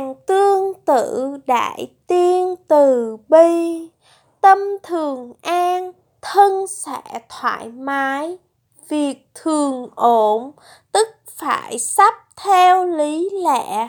Hàng tương tự đại tiên từ bi, Tâm thường an, thân sẽ thoải mái, Việc thường ổn, tức phải sắp theo lý lẽ.